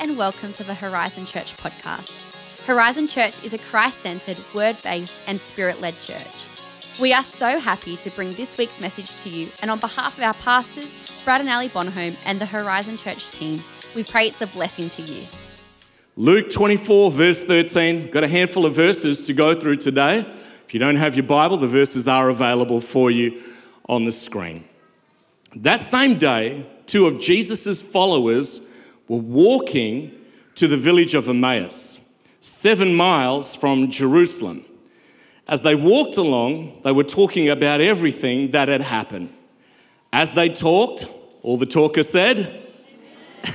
and welcome to the Horizon Church podcast. Horizon Church is a Christ centered, word based, and spirit led church. We are so happy to bring this week's message to you, and on behalf of our pastors, Brad and Ali Bonhomme, and the Horizon Church team, we pray it's a blessing to you. Luke 24, verse 13. Got a handful of verses to go through today. If you don't have your Bible, the verses are available for you on the screen. That same day, two of Jesus' followers were walking to the village of Emmaus, seven miles from Jerusalem. As they walked along, they were talking about everything that had happened. As they talked, all the talker said,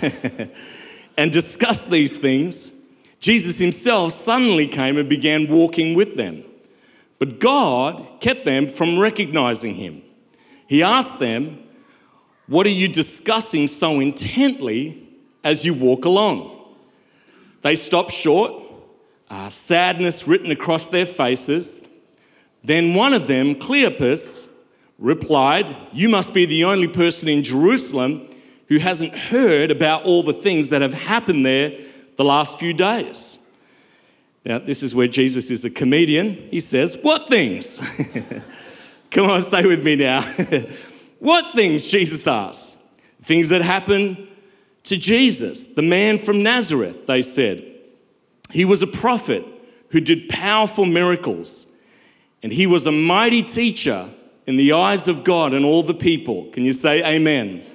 and discussed these things, Jesus himself suddenly came and began walking with them. But God kept them from recognizing him. He asked them, What are you discussing so intently as you walk along. They stop short, uh, sadness written across their faces. Then one of them, Cleopas, replied, You must be the only person in Jerusalem who hasn't heard about all the things that have happened there the last few days. Now, this is where Jesus is a comedian. He says, What things? Come on, stay with me now. what things? Jesus asks. Things that happened to Jesus, the man from Nazareth, they said. He was a prophet who did powerful miracles, and he was a mighty teacher in the eyes of God and all the people. Can you say amen? amen?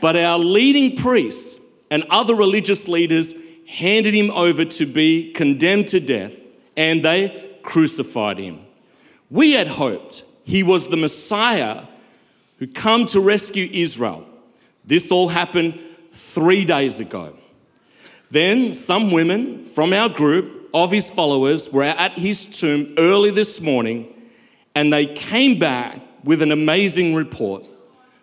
But our leading priests and other religious leaders handed him over to be condemned to death, and they crucified him. We had hoped he was the Messiah who come to rescue Israel. This all happened three days ago. Then some women from our group of his followers were at his tomb early this morning and they came back with an amazing report.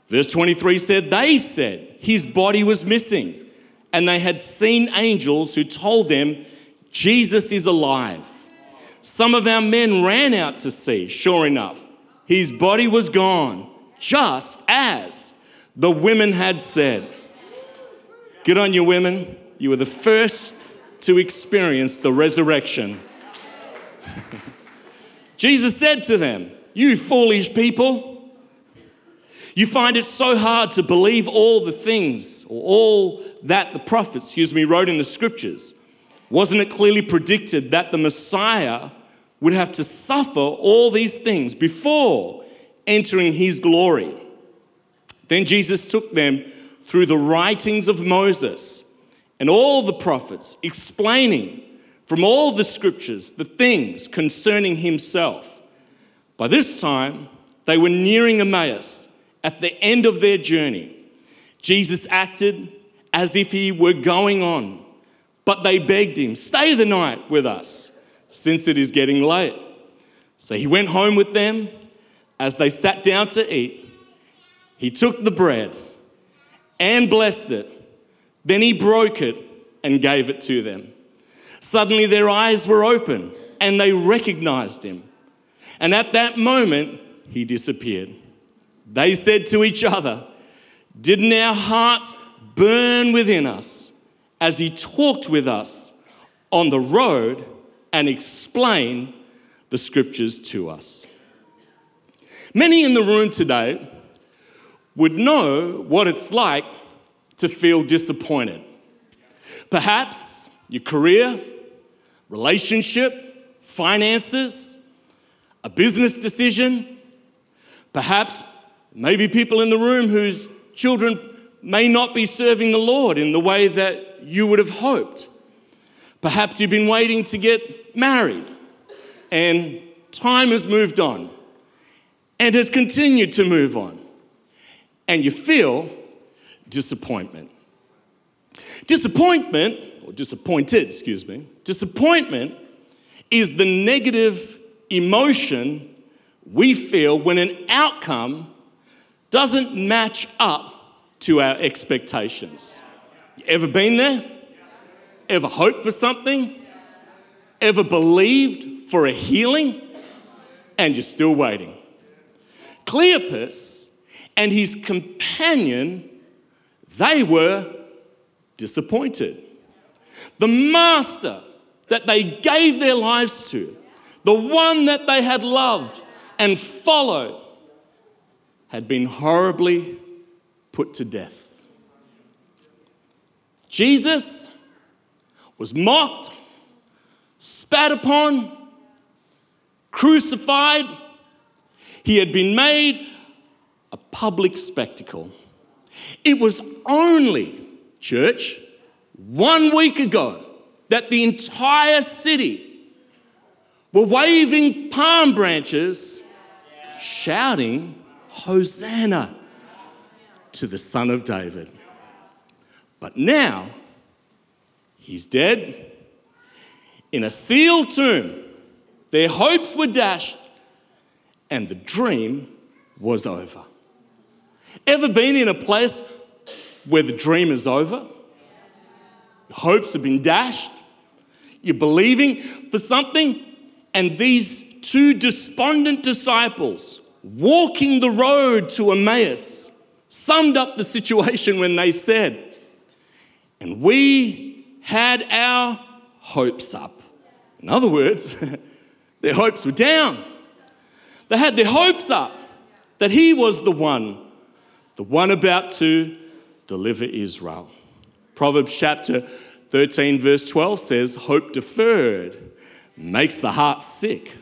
Verse 23 said, They said his body was missing and they had seen angels who told them Jesus is alive. Some of our men ran out to see, sure enough, his body was gone, just as the women had said. Good on you, women. You were the first to experience the resurrection. Jesus said to them, You foolish people, you find it so hard to believe all the things or all that the prophets, excuse me, wrote in the scriptures. Wasn't it clearly predicted that the Messiah would have to suffer all these things before entering his glory? Then Jesus took them through the writings of Moses and all the prophets, explaining from all the scriptures the things concerning himself. By this time, they were nearing Emmaus at the end of their journey. Jesus acted as if he were going on, but they begged him, Stay the night with us, since it is getting late. So he went home with them. As they sat down to eat, he took the bread and blessed it. Then he broke it and gave it to them. Suddenly their eyes were open and they recognized him. And at that moment, he disappeared. They said to each other, Didn't our hearts burn within us as he talked with us on the road and explained the scriptures to us? Many in the room today would know what it's like to feel disappointed. Perhaps your career, relationship, finances, a business decision, perhaps maybe people in the room whose children may not be serving the Lord in the way that you would have hoped. Perhaps you've been waiting to get married and time has moved on and has continued to move on and you feel disappointment. Disappointment, or disappointed, excuse me, disappointment is the negative emotion we feel when an outcome doesn't match up to our expectations. You ever been there? Ever hoped for something? Ever believed for a healing? And you're still waiting. Cleopas and his companion, they were disappointed. the master that they gave their lives to, the one that they had loved and followed, had been horribly put to death. Jesus was mocked, spat upon, crucified. He had been made a public spectacle. It was only, church, one week ago that the entire city were waving palm branches, shouting, Hosanna to the Son of David. But now, he's dead in a sealed tomb. Their hopes were dashed, and the dream was over. Ever been in a place where the dream is over? hopes have been dashed. You're believing for something, and these two despondent disciples walking the road to Emmaus summed up the situation when they said, And we had our hopes up. In other words, their hopes were down. They had their hopes up that he was the one, the one about to deliver Israel. Proverbs chapter 13, verse 12 says, Hope deferred makes the heart sick.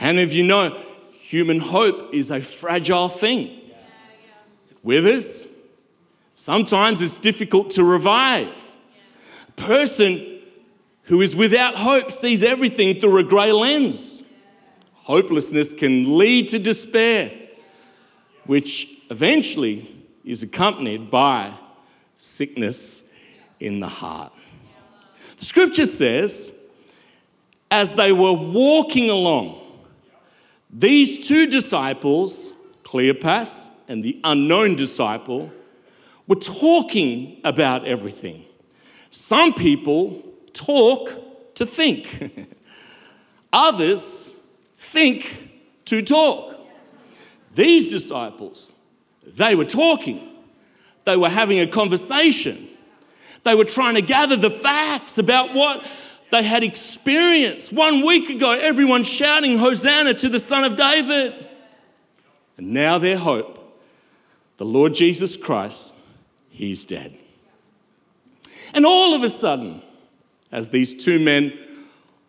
Many of you know human hope is a fragile thing? It withers. Sometimes it's difficult to revive. A person who is without hope sees everything through a grey lens. Hopelessness can lead to despair, which eventually is accompanied by sickness in the heart. The scripture says, as they were walking along, these two disciples, Cleopas and the unknown disciple, were talking about everything. Some people talk to think, others think to talk. These disciples, they were talking, they were having a conversation. They were trying to gather the facts about what they had experienced. One week ago, everyone shouting, Hosanna to the Son of David. And now their hope, the Lord Jesus Christ, he's dead. And all of a sudden, as these two men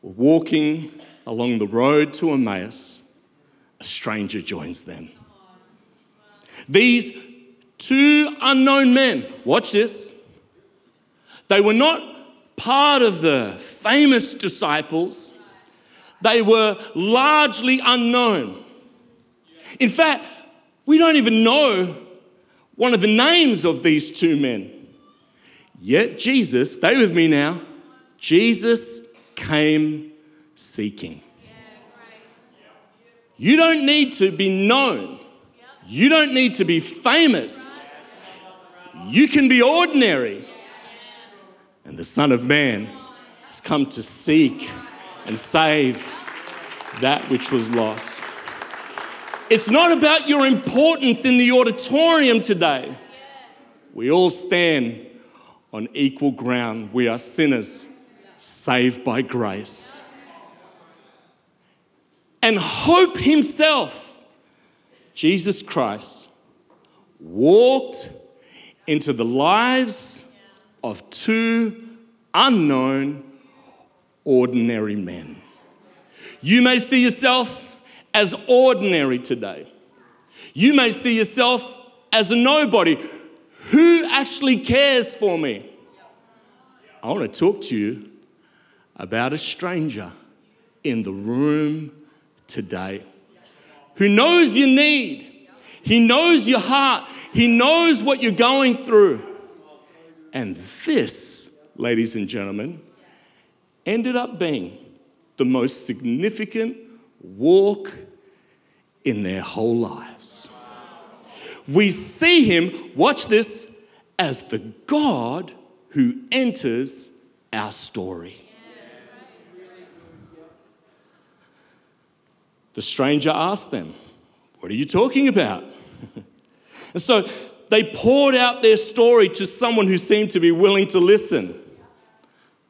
were walking along the road to Emmaus, a stranger joins them. These two unknown men, watch this, they were not part of the famous disciples, they were largely unknown. In fact, we don't even know one of the names of these two men. Yet Jesus, stay with me now, Jesus came seeking. You don't need to be known. You don't need to be famous. You can be ordinary. And the Son of Man has come to seek and save that which was lost. It's not about your importance in the auditorium today. We all stand on equal ground. We are sinners saved by grace. And hope himself, Jesus Christ, walked into the lives of two unknown, ordinary men. You may see yourself as ordinary today. You may see yourself as a nobody. Who actually cares for me? I want to talk to you about a stranger in the room today who knows your need. He knows your heart. He knows what you're going through. And this, ladies and gentlemen, ended up being the most significant walk in their whole lives. We see him, watch this, as the God who enters our story. The stranger asked them, What are you talking about? and so they poured out their story to someone who seemed to be willing to listen.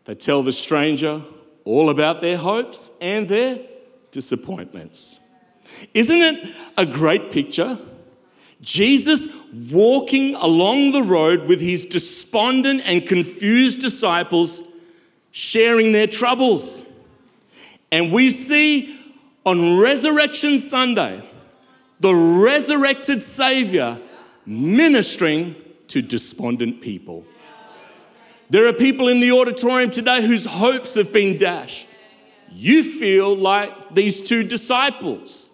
They tell the stranger all about their hopes and their disappointments. Isn't it a great picture? Jesus walking along the road with his despondent and confused disciples, sharing their troubles. And we see on Resurrection Sunday the resurrected Savior ministering to despondent people. There are people in the auditorium today whose hopes have been dashed. You feel like these two disciples.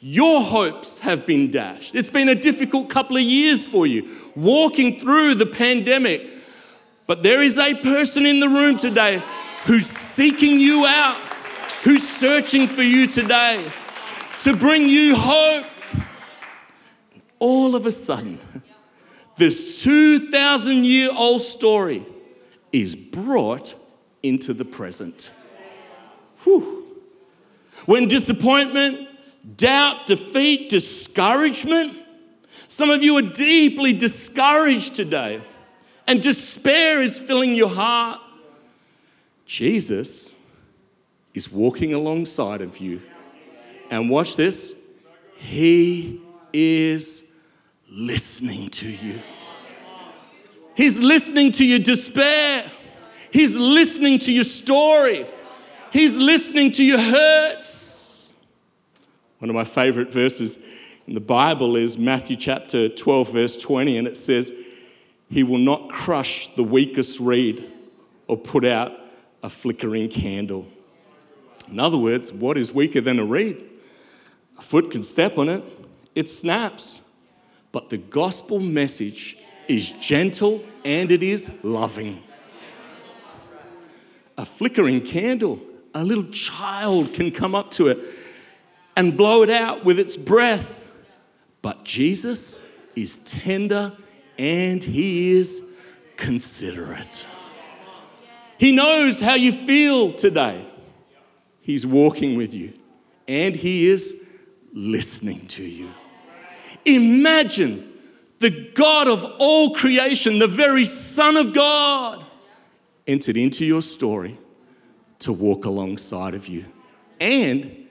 Your hopes have been dashed. It's been a difficult couple of years for you, walking through the pandemic. But there is a person in the room today who's seeking you out, who's searching for you today to bring you hope. All of a sudden, this 2,000 year old story is brought into the present. Whew. When disappointment, doubt, defeat, discouragement, some of you are deeply discouraged today, and despair is filling your heart. Jesus is walking alongside of you. And watch this, He is listening to you. He's listening to your despair. He's listening to your story. He's listening to your hurts. One of my favorite verses in the Bible is Matthew chapter 12, verse 20, and it says, He will not crush the weakest reed or put out a flickering candle. In other words, what is weaker than a reed? A foot can step on it, it snaps. But the gospel message is gentle and it is loving. A flickering candle, a little child can come up to it and blow it out with its breath. But Jesus is tender and he is considerate. He knows how you feel today. He's walking with you and he is listening to you. Imagine the God of all creation, the very Son of God, entered into your story to walk alongside of you and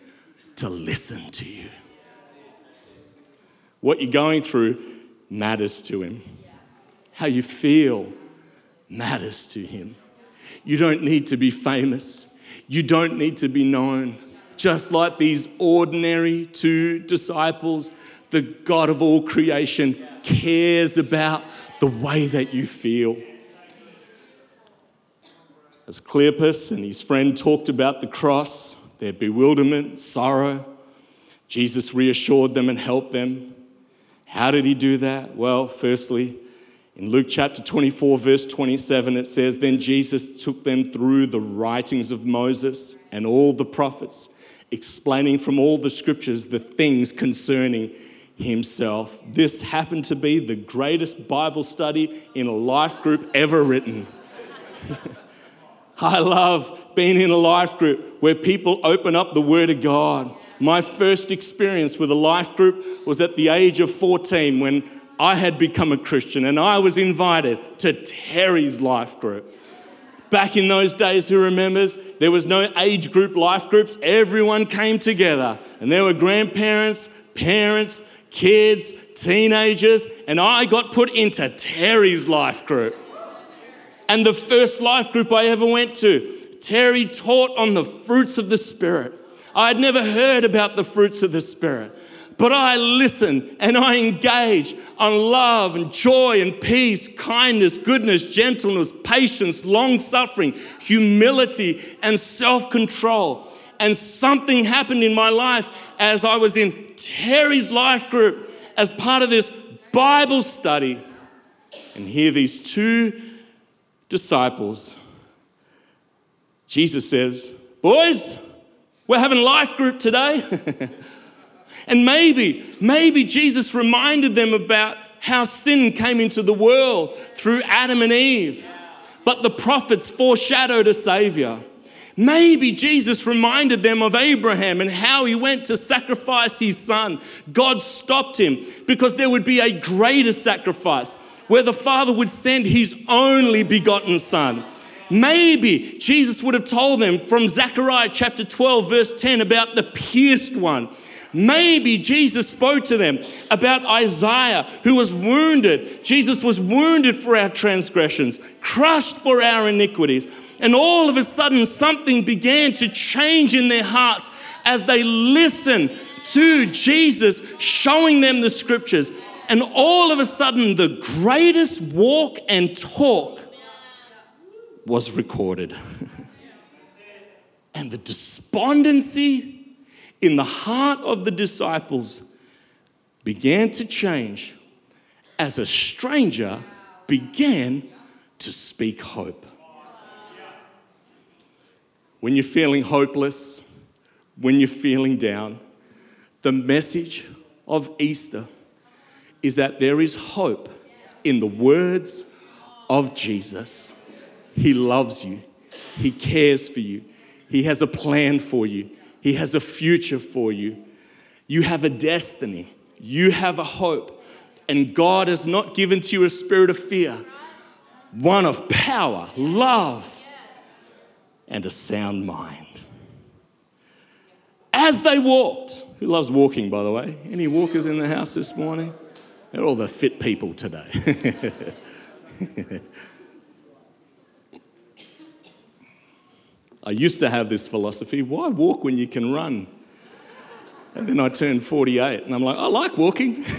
to listen to you. What you're going through matters to Him. How you feel matters to Him. You don't need to be famous, you don't need to be known. Just like these ordinary two disciples, the God of all creation cares about the way that you feel. As Cleopas and his friend talked about the cross, their bewilderment, sorrow, Jesus reassured them and helped them. How did he do that? Well, firstly, in Luke chapter 24, verse 27, it says, Then Jesus took them through the writings of Moses and all the prophets, explaining from all the scriptures the things concerning himself. This happened to be the greatest Bible study in a life group ever written. I love being in a life group where people open up the Word of God. My first experience with a life group was at the age of 14 when I had become a Christian and I was invited to Terry's life group. Back in those days, who remembers, there was no age group life groups. Everyone came together and there were grandparents, parents, kids, teenagers, and I got put into Terry's life group. And the first life group I ever went to, Terry taught on the fruits of the Spirit. I had never heard about the fruits of the Spirit, but I listen and I engage on love and joy and peace, kindness, goodness, gentleness, patience, long suffering, humility, and self control. And something happened in my life as I was in Terry's life group as part of this Bible study. And here, these two disciples, Jesus says, Boys, we're having life group today. and maybe, maybe Jesus reminded them about how sin came into the world through Adam and Eve. But the prophets foreshadowed a Savior. Maybe Jesus reminded them of Abraham and how he went to sacrifice his son. God stopped him because there would be a greater sacrifice where the Father would send his only begotten son. Maybe Jesus would have told them from Zechariah chapter 12, verse 10, about the pierced one. Maybe Jesus spoke to them about Isaiah, who was wounded. Jesus was wounded for our transgressions, crushed for our iniquities. And all of a sudden, something began to change in their hearts as they listened to Jesus showing them the scriptures. And all of a sudden, the greatest walk and talk was recorded. and the despondency in the heart of the disciples began to change as a stranger began to speak hope. When you're feeling hopeless, when you're feeling down, the message of Easter is that there is hope in the words of Jesus. He loves you, He cares for you, He has a plan for you, He has a future for you. You have a destiny, you have a hope, and God has not given to you a spirit of fear, one of power, love, and a sound mind. As they walked, who loves walking, by the way? Any walkers in the house this morning? They're all the fit people today. I used to have this philosophy why walk when you can run? And then I turned 48 and I'm like, I like walking.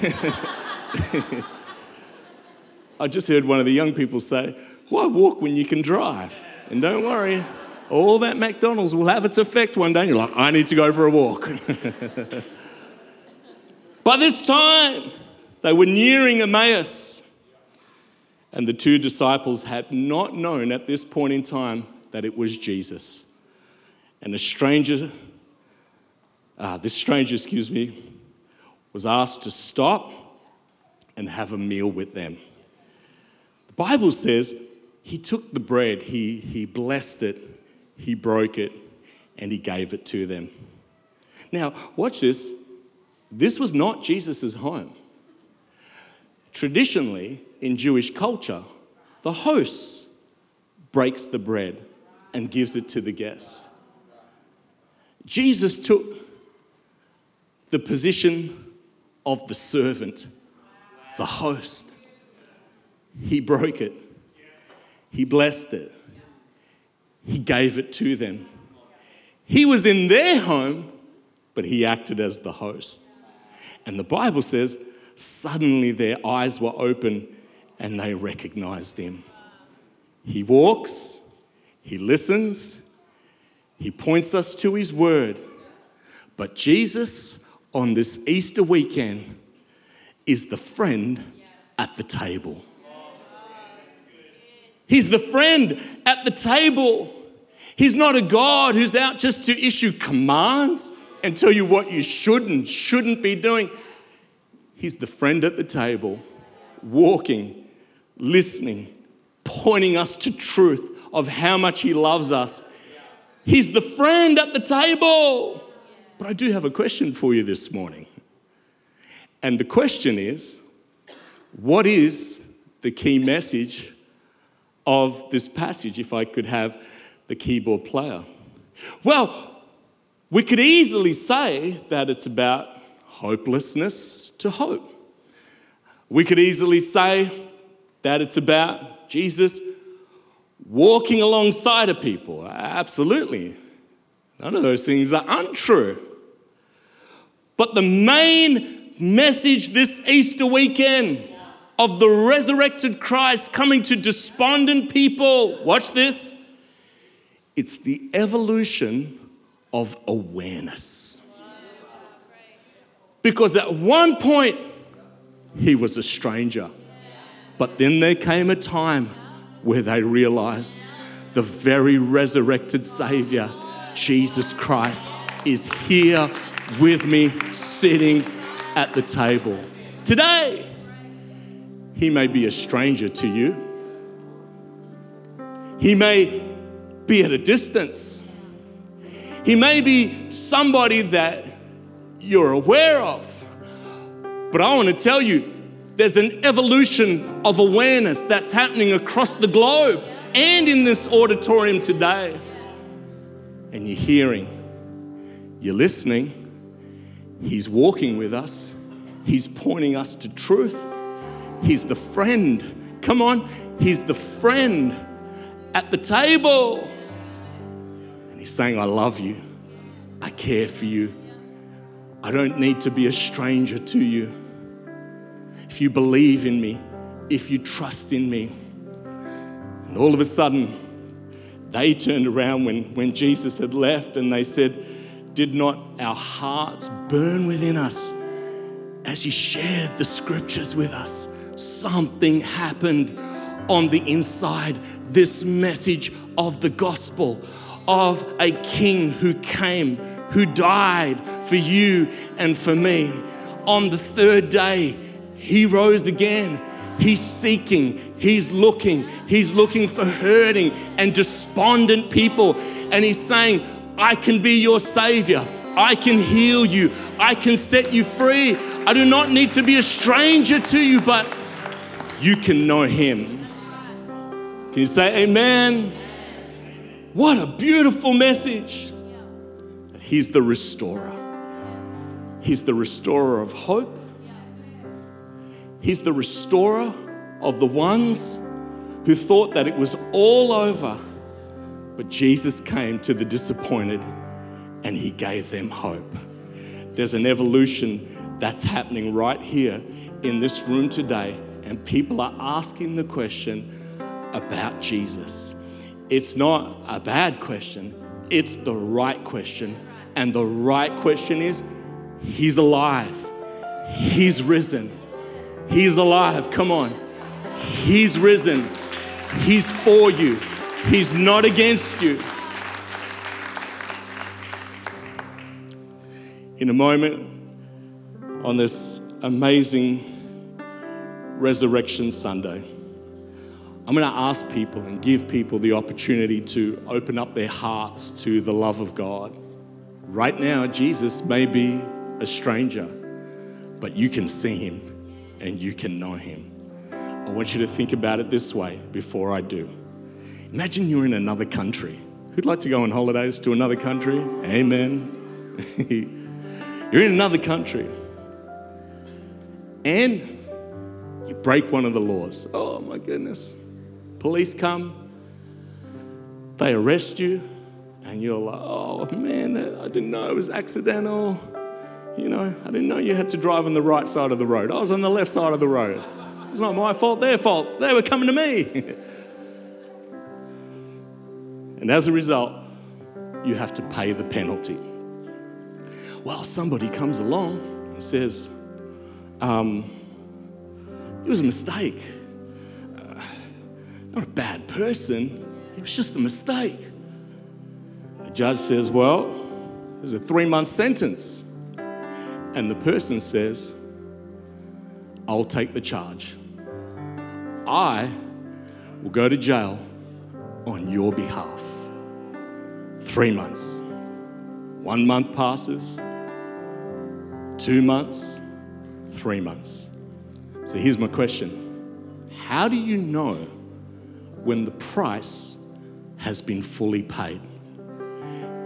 I just heard one of the young people say, Why walk when you can drive? And don't worry, all that McDonald's will have its effect one day. And You're like, I need to go for a walk. By this time, they were nearing Emmaus. And the two disciples had not known at this point in time that it was Jesus. And the stranger, uh, this stranger, excuse me, was asked to stop and have a meal with them. The Bible says he took the bread, he, he blessed it, he broke it, and he gave it to them. Now, watch this. This was not Jesus' home. Traditionally, in Jewish culture, the host breaks the bread and gives it to the guests. Jesus took the position of the servant, the host. He broke it, he blessed it, he gave it to them. He was in their home, but he acted as the host. And the Bible says, suddenly their eyes were open and they recognized him. He walks, he listens, he points us to his word. But Jesus, on this Easter weekend, is the friend at the table. He's the friend at the table. He's not a God who's out just to issue commands and tell you what you should and shouldn't be doing. He's the friend at the table, walking, listening, pointing us to truth of how much He loves us. He's the friend at the table. But I do have a question for you this morning. And the question is what is the key message of this passage if I could have the keyboard player? Well, we could easily say that it's about hopelessness to hope. We could easily say that it's about Jesus walking alongside of people. Absolutely. None of those things are untrue. But the main message this Easter weekend of the resurrected Christ coming to despondent people, watch this, it's the evolution of awareness. Because at one point, he was a stranger. But then there came a time where they realize the very resurrected Savior, Jesus Christ, is here with me, sitting at the table. Today, he may be a stranger to you, he may be at a distance, he may be somebody that you're aware of. But I want to tell you, there's an evolution of awareness that's happening across the globe. and in this auditorium today. And you're hearing, you're listening, He's walking with us, He's pointing us to truth. He's the friend. Come on, He's the friend at the table. And He's saying, I love you, I care for you. I don't need to be a stranger to you. If you believe in me, if you trust in me. And all of a sudden, they turned around when, when Jesus had left and they said, Did not our hearts burn within us as he shared the scriptures with us? Something happened on the inside. This message of the gospel of a king who came, who died for you and for me. On the third day, he rose again. He's seeking, he's looking, he's looking for hurting and despondent people. And he's saying, I can be your savior. I can heal you. I can set you free. I do not need to be a stranger to you, but you can know him. Can you say amen? What a beautiful message. He's the restorer. He's the restorer of hope. He's the restorer of the ones who thought that it was all over. But Jesus came to the disappointed and he gave them hope. There's an evolution that's happening right here in this room today, and people are asking the question about Jesus. It's not a bad question, it's the right question. And the right question is He's alive, He's risen. He's alive. Come on. He's risen. He's for you. He's not against you. In a moment, on this amazing Resurrection Sunday, I'm going to ask people and give people the opportunity to open up their hearts to the love of God. Right now, Jesus may be a stranger, but you can see him and you can know him. I want you to think about it this way before I do. Imagine you're in another country. Who'd like to go on holidays to another country? Amen. you're in another country and you break one of the laws. Oh my goodness. Police come, they arrest you, and you're like, oh man, I didn't know it was accidental. You know, I didn't know you had to drive on the right side of the road. I was on the left side of the road. It's not my fault, their fault. They were coming to me. and as a result, you have to pay the penalty. Well, somebody comes along and says, um, it was a mistake. Uh, not a bad person, it was just a mistake. The judge says, well, there's a three month sentence and the person says, I'll take the charge. I will go to jail on your behalf. Three months. One month passes, two months, three months. So here's my question How do you know when the price has been fully paid?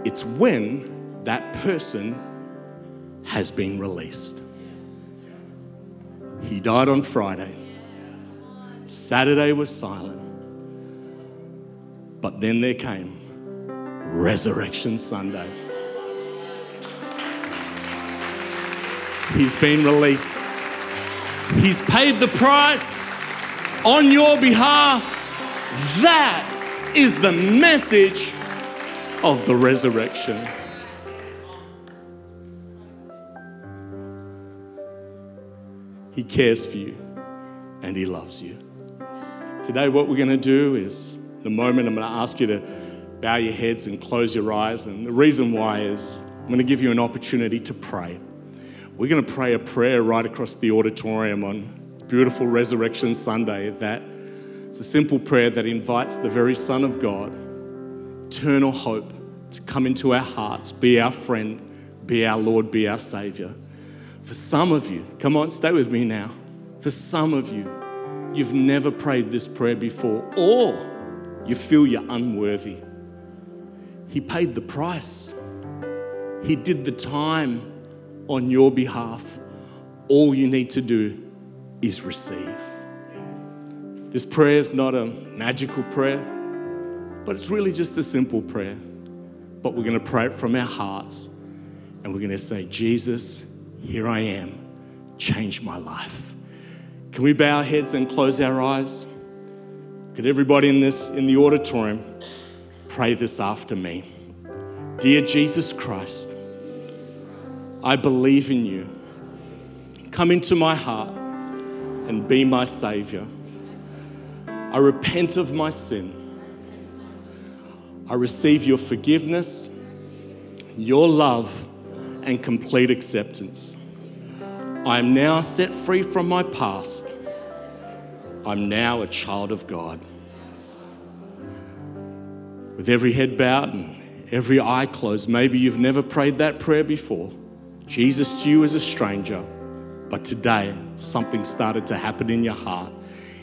It's when that person has been released. He died on Friday. Saturday was silent. But then there came Resurrection Sunday. He's been released. He's paid the price on your behalf. That is the message of the resurrection. He cares for you and He loves you. Today, what we're going to do is the moment I'm going to ask you to bow your heads and close your eyes. And the reason why is I'm going to give you an opportunity to pray. We're going to pray a prayer right across the auditorium on beautiful Resurrection Sunday that it's a simple prayer that invites the very Son of God, eternal hope, to come into our hearts, be our friend, be our Lord, be our Savior. For some of you, come on, stay with me now. For some of you, you've never prayed this prayer before, or you feel you're unworthy. He paid the price. He did the time on your behalf. All you need to do is receive. This prayer is not a magical prayer, but it's really just a simple prayer. But we're going to pray it from our hearts and we're going to say, Jesus, here I am. Change my life. Can we bow our heads and close our eyes? Could everybody in this in the auditorium pray this after me? Dear Jesus Christ, I believe in you. Come into my heart and be my savior. I repent of my sin. I receive your forgiveness, your love, and complete acceptance. I am now set free from my past. I'm now a child of God. With every head bowed and every eye closed, maybe you've never prayed that prayer before. Jesus to you as a stranger, but today something started to happen in your heart.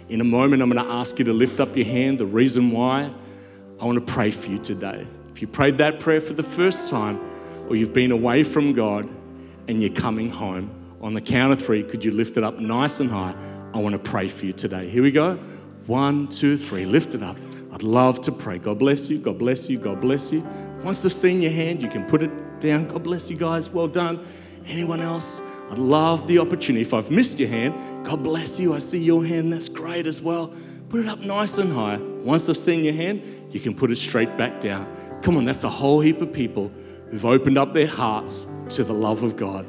In a moment, I'm going to ask you to lift up your hand. The reason why I want to pray for you today. If you prayed that prayer for the first time, or you've been away from God and you're coming home, on the count of three, could you lift it up nice and high? I want to pray for you today. Here we go. One, two, three. Lift it up. I'd love to pray. God bless you. God bless you. God bless you. Once I've seen your hand, you can put it down. God bless you guys. Well done. Anyone else? I'd love the opportunity. If I've missed your hand, God bless you. I see your hand. That's great as well. Put it up nice and high. Once I've seen your hand, you can put it straight back down. Come on, that's a whole heap of people who've opened up their hearts to the love of God.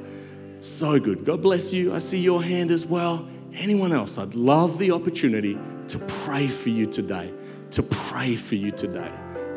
So good. God bless you. I see your hand as well. Anyone else? I'd love the opportunity to pray for you today. To pray for you today.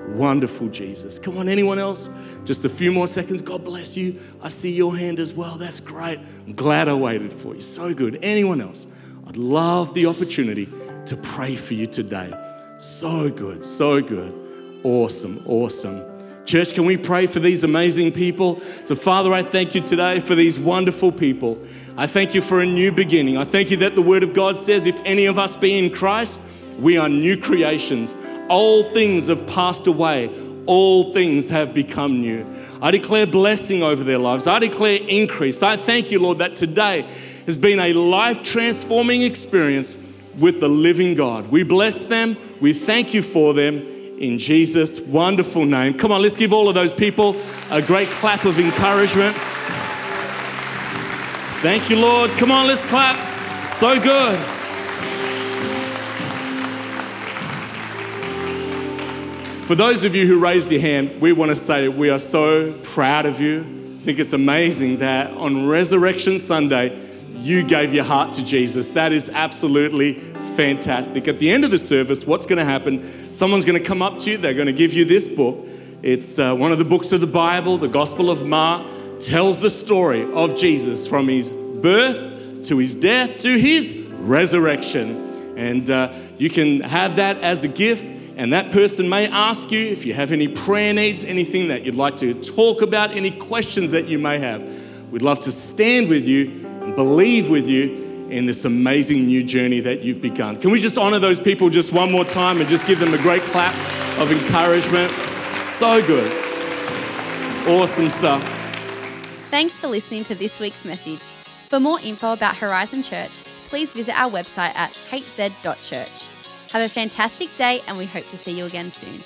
Wonderful Jesus. Come on, anyone else? Just a few more seconds. God bless you. I see your hand as well. That's great. I'm glad I waited for you. So good. Anyone else? I'd love the opportunity to pray for you today. So good. So good. Awesome. Awesome. Church, can we pray for these amazing people? So, Father, I thank you today for these wonderful people. I thank you for a new beginning. I thank you that the Word of God says, if any of us be in Christ, we are new creations. Old things have passed away, all things have become new. I declare blessing over their lives. I declare increase. I thank you, Lord, that today has been a life transforming experience with the living God. We bless them. We thank you for them in Jesus' wonderful name. Come on, let's give all of those people a great clap of encouragement. Thank you, Lord. Come on, let's clap. So good. For those of you who raised your hand, we want to say we are so proud of you. I think it's amazing that on Resurrection Sunday, you gave your heart to Jesus. That is absolutely fantastic. At the end of the service, what's going to happen? Someone's going to come up to you, they're going to give you this book. It's uh, one of the books of the Bible, the Gospel of Mark, tells the story of Jesus from his birth to his death to his resurrection. And uh, you can have that as a gift and that person may ask you if you have any prayer needs, anything that you'd like to talk about, any questions that you may have. We'd love to stand with you and believe with you in this amazing new journey that you've begun. Can we just honor those people just one more time and just give them a great clap of encouragement? So good. Awesome stuff. Thanks for listening to this week's message. For more info about Horizon Church, please visit our website at hz.church. Have a fantastic day, and we hope to see you again soon.